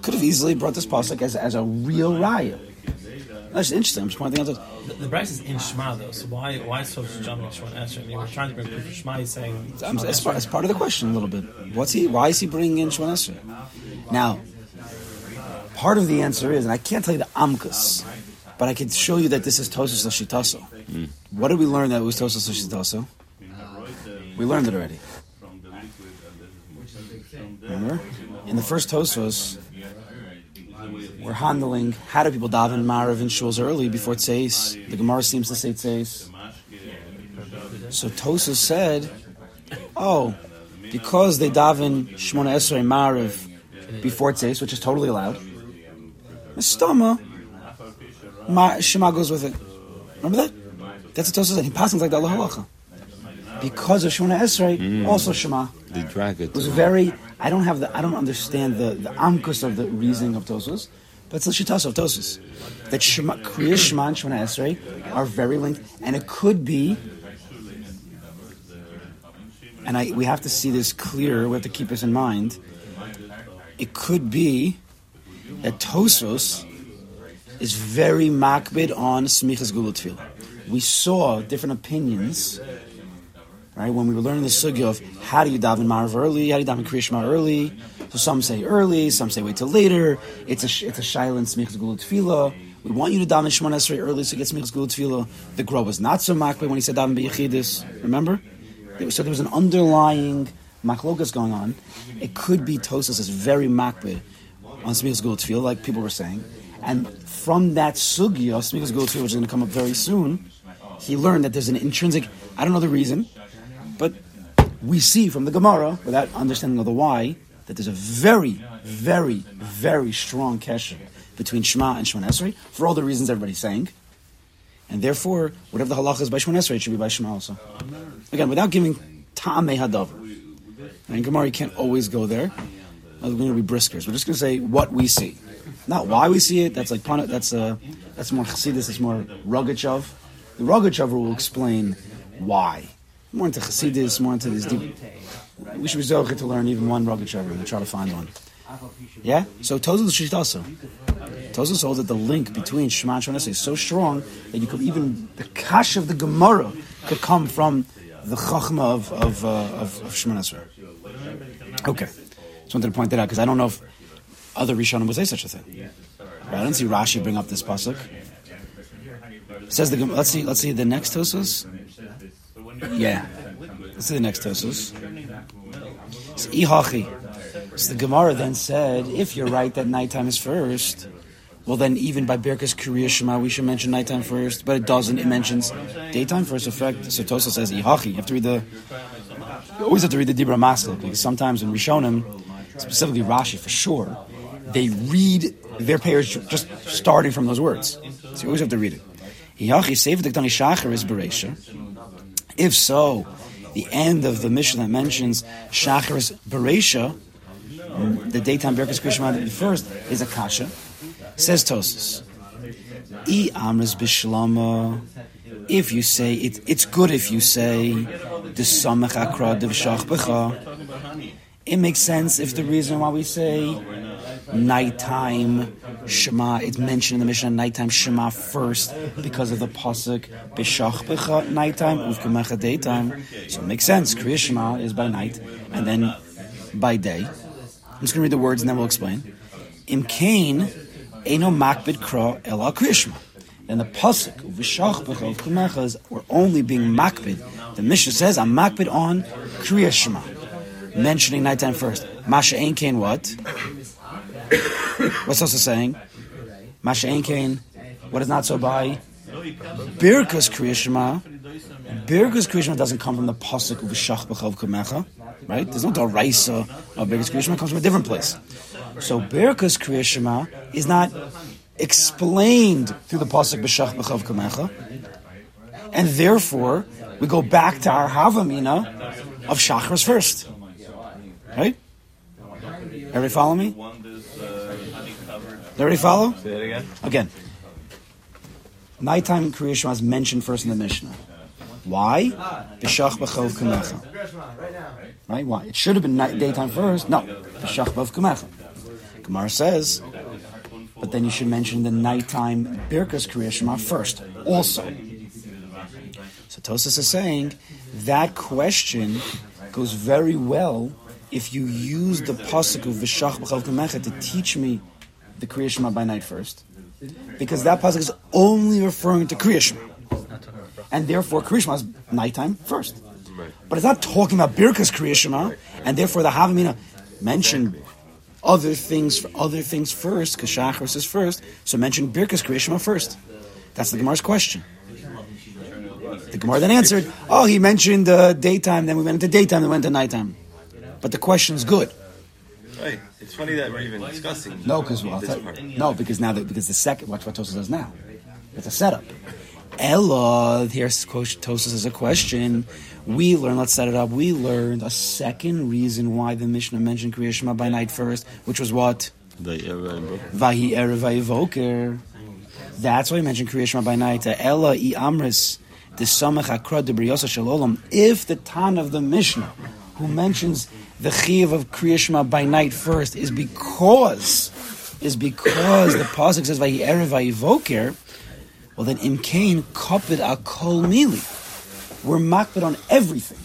Could have easily brought this pasuk as, as a real raya. That's interesting. I'm just pointing out that. The, the Bryce is in Shema though, so why why so jumping Shemon Esrei? I mean, we're trying to bring proof for Shema. He's saying Um, That's part, Esrei. that's part of the question a little bit. What's he? Why is he bringing in Shemon Esrei? Now, part of the answer is, and I can't tell you the amkus, but I can show you that this is Tosos Lashitaso. What did we learn that it was Tosos Lashitaso? We learned it already. Remember? In the first Tosos, we're handling how do people daven Marav and shuls early before Tzeis. The Gemara seems to say Tzeis. So Tosos said, "Oh, because they daven Shmona Esrei Mariv before Tzeis, which is totally allowed. Mistama, Ma- Shema goes with it. Remember that? That's what Tosa said. He passes like the Allah halacha. Because of Shmona Esrei, mm. also Shema. They drag it. It was very. I don't have the. I don't understand the the amkus of the reasoning of Tosos, but it's the shitas of Tosos. That Shema, Kriya Shema and Shemona Esrei are very linked, and it could be. And I, we have to see this clear. We have to keep this in mind. It could be that Tosos is very makbid on smichas gulut. We saw different opinions right? When we were learning the sugya of how do you daven Marv early, how do you daven Kriya early. So some say early, some say wait till later. It's a it's a shayla smichas tefillah. We want you to daven Shemona Esrei early so you get smichas gulut tefillah. The Gro was not so makbid when he said daven b'yechidus. Remember? So there was an underlying machlokas going on. It could be Tosas is very makbid on smichas tefillah, like people were saying. And from that sugya, smichas gulut tefillah, which is going to come up very soon, he learned that there's an intrinsic. I don't know the reason, but we see from the Gemara, without understanding of the why, that there's a very, very, very strong kesher between Shema and Shema Esrei for all the reasons everybody's saying. And therefore, whatever the halacha is by Shema Esrei, it should be by Shema also. Again, without giving ta'amei hadavar. And Gemara, you can't always go there. We're going to be briskers. We're just going to say what we see, not why we see it. That's like that's uh, that's more Chassidus. It's more Rogachev. The Rogachev will explain why. More into Chassidus, more into this deep. We should be zocher to learn even one Rogachev and try to find one. Yeah. So Tozel Shitasa. Tozel holds that the link between Shema and Shema is so strong that you could even the kash of the Gemara could come from the chachma of of uh, of, of Shema. Okay. Just wanted to point that out because I don't know if other Rishonim would say such a thing. Right, I didn't see Rashi bring up this pasuk. Says the let's see let's see the next Tosos. Yeah, let's see the next Tosos. It's Ihachi. So the Gemara then said, if you're right that nighttime is first, well then even by Birkas Kriya Shema we should mention nighttime first, but it doesn't. It mentions daytime first. Effect. so Tosa says Ihachi. You have to read the. You always have to read the Dibra Maslik because sometimes in Rishonim, specifically Rashi for sure, they read their payers just starting from those words. So you always have to read it. Ihachi save the Shachar is Beresha. If so, the end of the mission that mentions Shachar is Beresha, the daytime Berkas Krishma the first is a kasha. Says Tosus. I amris bishlama. If you say it, it's good if you say the samach akra. It makes sense if the reason why we say nighttime Shema, it's mentioned in the Mishnah nighttime Shema first because of the pasuk b'shach b'cha nighttime uvkamecha daytime. So it makes sense. Kriya Shema is by night and then by day. I'm just going to read the words and then we'll explain. Im Kain, Eno Makbid Kra Ela Krishma. And the pasuk V'shach B'chav Kumecha is we're only being makbid. The Mishnah says I'm makbid on Kriya Shema, mentioning nighttime first. Masha Ein Kain what? What's also saying? Masha Ein Kain. What is not so by? Birkas Kriya Shema. Birkas Kriya Shema doesn't come from the pasuk V'shach B'chav Kumecha. Right? There's no daraisa of Birkas Kriya Shema. It comes from a different place. So Birkas Kriya Shema is not explained through the pasuk b'shach b'chav kamecha, and therefore we go back to our havamina of shachris first. Right? Everybody follow me? Everybody follow? Say that again. Again, nighttime Kriya Shema is mentioned first in the Mishnah. Why? B'shach kamecha. Right? Why? It should have been night, daytime first. No, b'shach b'chav kamecha. Gemara says, but then you should mention the nighttime Birkas Kriya Shema first, also. So Tosis is saying that question goes very well if you use the pasuk of V'shach to teach me the Kriya Shema by night first, because that pasuk is only referring to Kriya Shema, and therefore Kriya Shema is nighttime first. But it's not talking about Birkas Kriya Shema, and therefore the Havamina mentioned other things for other things first, because Shachris is first, so mention Birkas Kriya Shema first. That's the Gemara's question. The Gemara then answered, oh, he mentioned uh, daytime, then we went into daytime, then we went to nighttime. But the question's good. Right. It's funny that we're even discussing. No, because well, no, because now that because the second watch what Tosa does now, it's a setup. Ella, here's Tosa is a question. We learned. Let's set it up. We learned a second reason why the Mishnah mentioned Kriya Shema by night first, which was what The era and book. Vahi erev vayivoker. That's why he mentioned Kriya Shema by night. Uh, Ella i amris the samach akra de briyosa shalom. If the Tan of the Mishnah, who mentions the chiv of Kriya Shema by night first, is because is because the pasuk says erev vayivoker. Well, then imkain kopid akol mili. We're makbid on everything.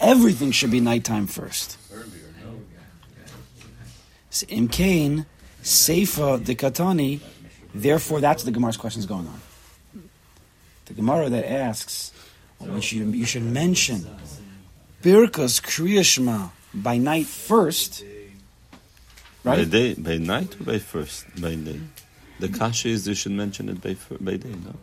Everything should be nighttime first. Imkain, Seifa the therefore that's the Gemara's question is going on. The Gemara that asks, well, you, should, you should mention Birkas Kriya Shema by night first, By right? day, by night or by first? By day. The kasha is you should mention it by by day. No.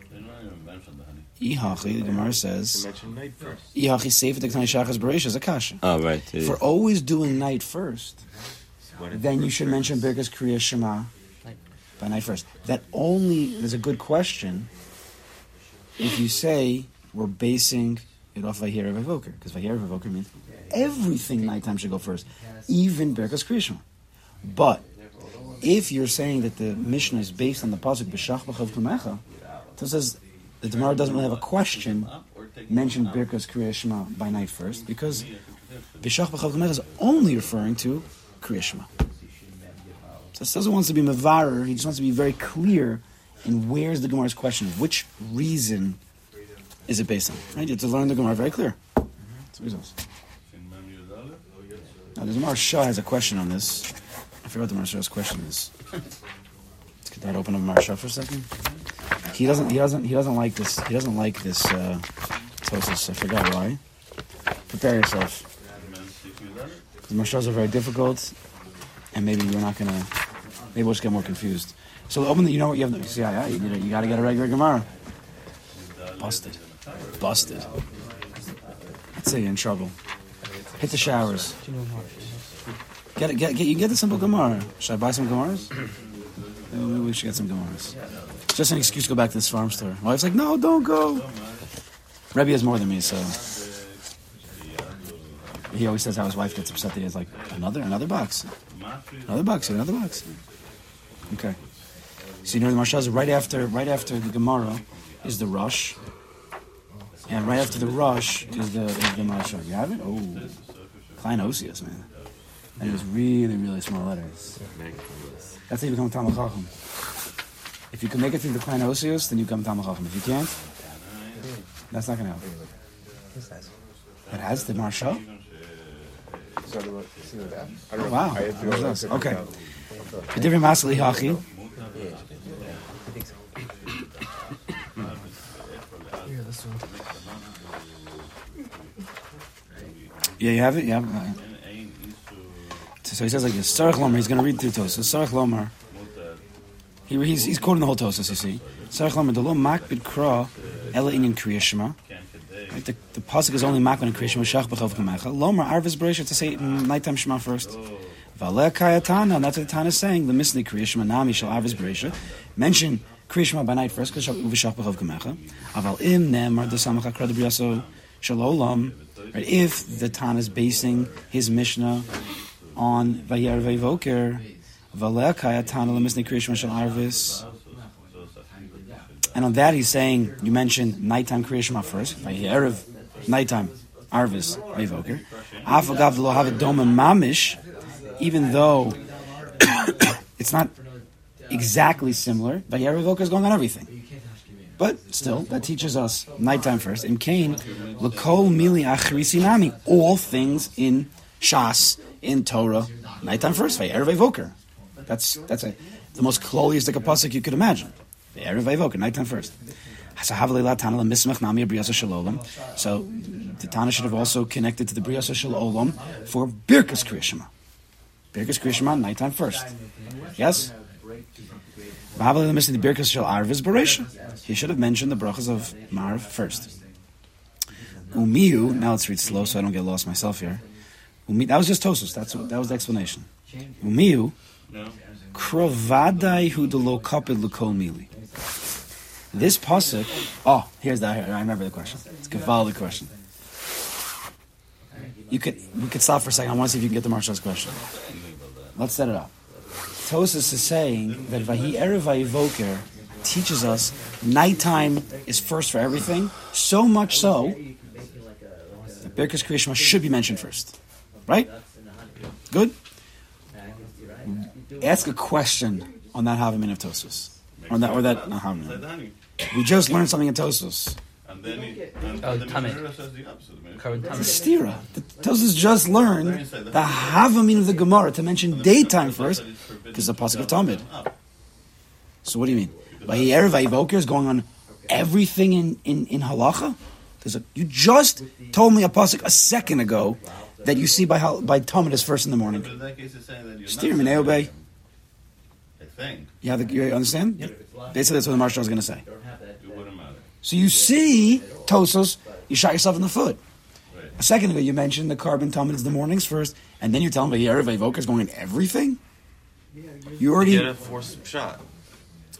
Ihachi, the Gemara says, mention night first. Ihachi Seifa the Katani Shachas Beresh is a kasha. Ah, right. yeah, For yeah. always doing night first, What then you should mention Birkas Kriya Shema by night first. That only is a good question if you say we're basing it off Vahir Evoker, because Vahir Evoker means everything nighttime should go first, even Birkas Kriya Shema. But if you're saying that the Mishnah is based on the pasuk B'shach b'chav kumecha, so it says the Gemara doesn't really have a question. Mention Birkas Kriya Shema by night first because B'shach b'chav kumecha is only referring to Kriya Shema. So it doesn't want to be mevarer. He just wants to be very clear in where's the Gemara's question. Which reason is it based on? Right? You have to learn the Gemara very clear. That's what he says. Now, the Maharsha has a question on this. I forgot the Maharsha's question is. Let's get that open up Maharsha for a second. He doesn't. He doesn't. He doesn't like this. He doesn't like this. Uh, Tosis. I forgot why. Prepare yourself. The Maharshas are very difficult, and maybe you're not gonna. Maybe we'll just get more confused. So open the. You know what you have? To, see, yeah, you, you got to get a regular Gemara. Busted. Busted. I'd say you're in trouble. Hit the showers. Get it. Get, get. You get the simple Gemara. Should I buy some Gemaras? Maybe we should get some Gemaras. Just an excuse to go back to this farm store. My wife's like, no, don't go. Rebbe has more than me, so. He always says how his wife gets upset that he has like another another box, another box, another box. Okay. So you know the Maharsha is right after right after the Gemara is the rush, and right after the rush is the is the. You have it? Oh, Klein Osius, man. And it was really really small letters. That's how you become Talmud Chacham. If you can make it through the Klein Osius, then you become Talmud Chacham. If you can't, that's not going to help. It has the Maharsha. Oh, wow. What is this? Okay. B'divrei Masli Hachi. Yeah, you have it? Yeah. So he says like this. Sarach Lomar, he's going to read through Tosus. Sarach Lomar. He, he's, he's quoting the whole Tosus, you see. Sarach Lomar, the lo makbid kra, ela inyan kriya shema. Right, the, the pasuk is only makbid in kriya shema, shach b'chav kamecha. Lomar, arvis bereisha, to say nighttime shema first. Valeh kayatana, and that's what the Tana is saying. The misni kriya shema, nami shall arvis bereisha. Mention kriya shema by night first, b'chav kamecha. Aval im nemar, the samach akra de shalolam. Right, if the Tana is basing his Mishnah on Vayar Vayvoker, Valekaya Tana Lemisni Kriyashma Shal Arvis. And on that he's saying, you mentioned nighttime Kriyashma first, Vayar nighttime Arvis Vayvoker. Afagav lo have a doma mamish, even though it's not exactly similar, Vayar Vayvoker is going on everything. But still, that teaches us nighttime first. In Cain, Lakol Mili Achrisinami, all things in Shas, in Torah, nighttime first, Vayar Vayvoker. That's that's a, the most cloliest pasuk you could imagine. Vayar Vayvoker, nighttime first. So the Tana should have also connected to the Briyasa Shalom for Birkas Kriyashma. Birkas Kriyashma, nighttime first. Yes? Probably missing the Birkas Shal Arvis Beresha. He should have mentioned the brachas of Marv first. Umiu, now let's read slow so I don't get lost myself here. Umi, that was just Tosus. That's that was the explanation. Umiu, krovadai hu de lo. This pasuk. Oh, here's that. Here, I remember the question. It's a Gavaldi question. You could we could stop for a second. I want to see if you can get the Maharsha's question. Let's set it up. Tosus is saying that Vahi Erev Vayivoker teaches us nighttime is first for everything. So much so that Birkas Kriyashma should be mentioned first. Right? Good? Ask a question on that Havamin of Tosus. Or that, or that, not. We just learned something in Tosus. And then, he, and, Oh, and then Mishnah says the opposite. I mean, Carbon It's tummy. a stira. The Tosus just learned the Havamin of the Gemara to mention daytime first, because the Pasuk of Tamid. So what do you mean? Vahi Erev Vayivoker is going on everything in, in, in halacha? There's a, you just told me a pasuk a second ago that you see by hal- by Tamid is first in the morning. in that case, it's saying that you're Steer not Minei Obey. I think. You, have the, you understand? Basically, that's what the Maharsha is going to say. It wouldn't matter. So you see Tosos, you shot yourself in the foot. A second ago, you mentioned the korban Tamid is the mornings first, and then you're telling me Erev Vayivoker is going in everything. You already He had a forced shot.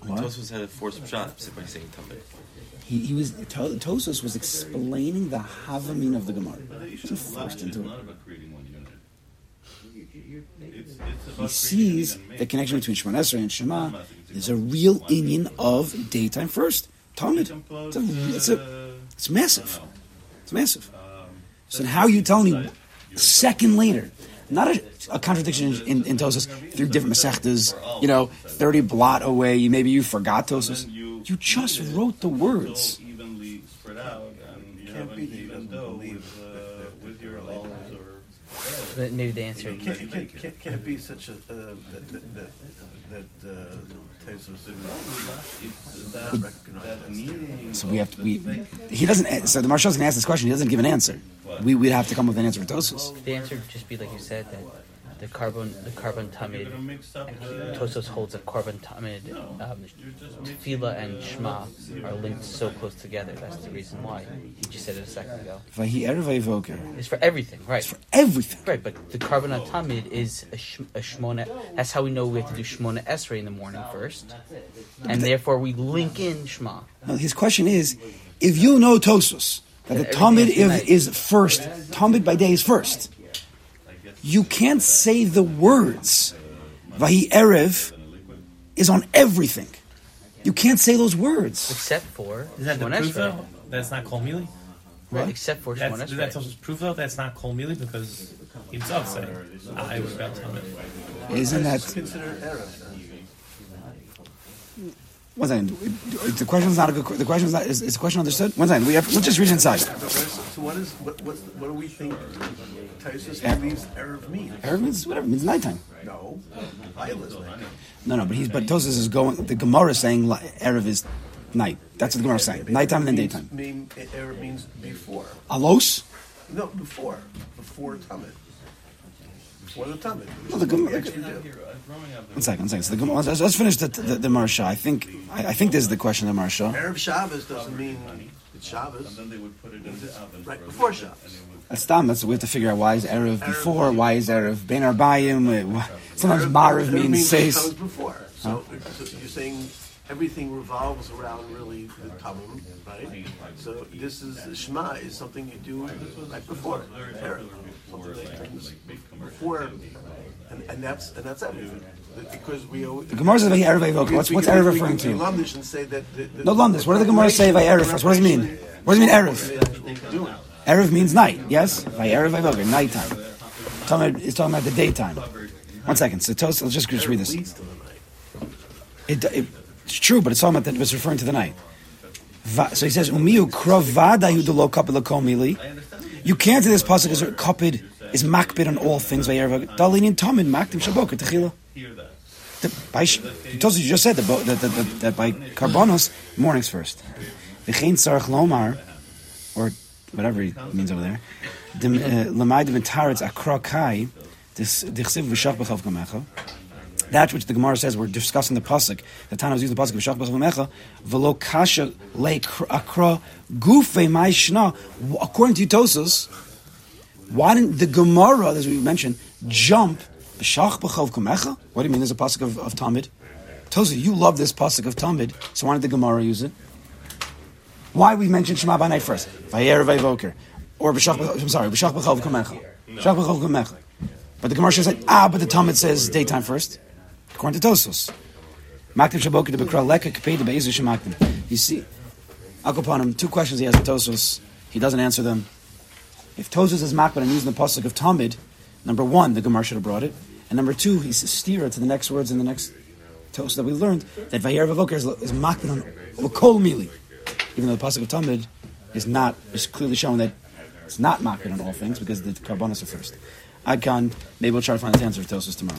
What? Tosfos had a forced shot by saying Tamid. he, he was To- Tosos was explaining the Havamin of the Gemara. But the He issue wasn't of love forced into it. not about creating one unit. It's, it's he sees the connection between Shemon Esrei and Shema. There's a real Indian of daytime first. Tamid. It's a, it's a, it's massive. It's massive. So how are you telling me a second later? Not a, a contradiction in, in Tosas through different Masechtas, you know, 30 blot away, maybe you forgot Tosas. You just wrote the words. So evenly spread out, and you Can't have be an that he even doesn't dough believe with, that- uh, that- with that your they're all- olives or. But Maybe the answer. Can't, Can't can't, can't, can't be such a, uh, that, that, that, that, uh, So we have to, we, he doesn't, so the Maharsha's to ask this question, he doesn't give an answer. We, we'd have to come up with an answer for Tosas. The answer would just be like you said that the korban the korban You're tamid gonna mix up the. Tosos holds that korban tamid um, Tefillah and Shema are linked so close together. That's the reason why. You just said it a second ago. Vahi Erev Vayivoker. It's for everything, right? It's For everything. Right, but the korban tamid is a, sh- a shmona. That's how we know we have to do shmona esrei in the morning first, and therefore we link in Shema. No, his question is, if you know Tosos, that the That Tamid is, is is first, Tamid by day is first, you can't say the words, Vahi Erev is on everything. You can't say those words. Except for Is that the proof though? That's not Kol Mili? Right, except for That's, Shmona is that esrei. Tosa's proof though? That's not Kol Mili because he himself said, I was about to Isn't that consider Erev. One second? The question's not a good. The question's not. Is, is the question understood? One second. We have. Let's just read inside. But what is, so what is, what, what's, the- what do we think Yeah. believes Erev means? Erev means whatever. Means nighttime. No, listening. No, no. But he's. But Tosos is going. The Gemara is saying Erev is night. That's what the Gemara is saying. Nighttime and then daytime. Mean, Erev means before. Alos. No, before. Before Tamid. Before the Tamid. No, the Gemara-. One second. One second. So the let's, let's finish the the, the Maharsha. I think. I, I think this is the question of the Marsha. Erev Shabbos doesn't mean it's Shabbos. And then they would put it in the oven. Right before little bit, Shabbos. and it would- That's dumb. That's we have to figure out why is Erev before, why is Erev Ben Arbayim. wh- Sometimes Marav means says. before. So, so you're saying everything revolves around really the Tamim, right? So this is the Shema is something you do right before Erev, something that comes before, and, and that's and that's everything. Because we always, The Gemara says by Erev Vayvoka. What's what's Erev referring to? Lumdish and say that the, the, No, Lumdish. What does the Gemara say by Erev first? What does it mean? What does it mean Erev? Erev means night. Yes, by Erev Vayvoka, nighttime. It's talking about the daytime. One second. So Tos, let's just, just read this. Leads to the night. It, it, it's true, but it's talking about that. It's referring to the night. So he says, "Umiu kravada yudalo kapid lakom mili." You can't say this pasuk is kapid is makbid on all things. By Erev dalinin tamid makdim shaboka techila. By sh- you just said that, that, that, that, by carbonos mornings first. V'chein sarach lomar, or whatever he means over there. Uh, Lamai dementaretz akra kai dis- dichsiv v'shach b'chav gamecha. That which the Gemara says we're discussing the pasuk. The Tana was using the pasuk v'shach b'chav gamecha. V'lo kasha le akra gufe mai shna. According to Tosos, Why didn't the Gemara, as we mentioned, jump b'shach b'chov kumecha? What do you mean? There's a pasuk of, of Tamid. Tosa, you love this pasuk of Tamid, so why did the Gemara use it? Why we mentioned Shema Banai first? Vayer Vayvoker. Or b'shach, I'm sorry, b'shach b'chov kumecha. B'shach. But the Gemara said, ah, but the Tamid says daytime first. According to Tosos. Maktim shaboker de bekra leka kapei shemaktim. You see, Akopanim, two questions he has with Tosos. He doesn't answer them. If Tosos is makbid and using the pasuk of Tamid, number one, the Gemara should have brought it, and number two, he's a steer to the next words in the next Tosos that we learned that Vayer Vavoker is, is makbid on Okol Mili, even though the pasuk of Tamid is not is clearly showing that it's not makbid on all things because the karbanos are first. Adkan, maybe we'll try to find the answer of Tosos tomorrow.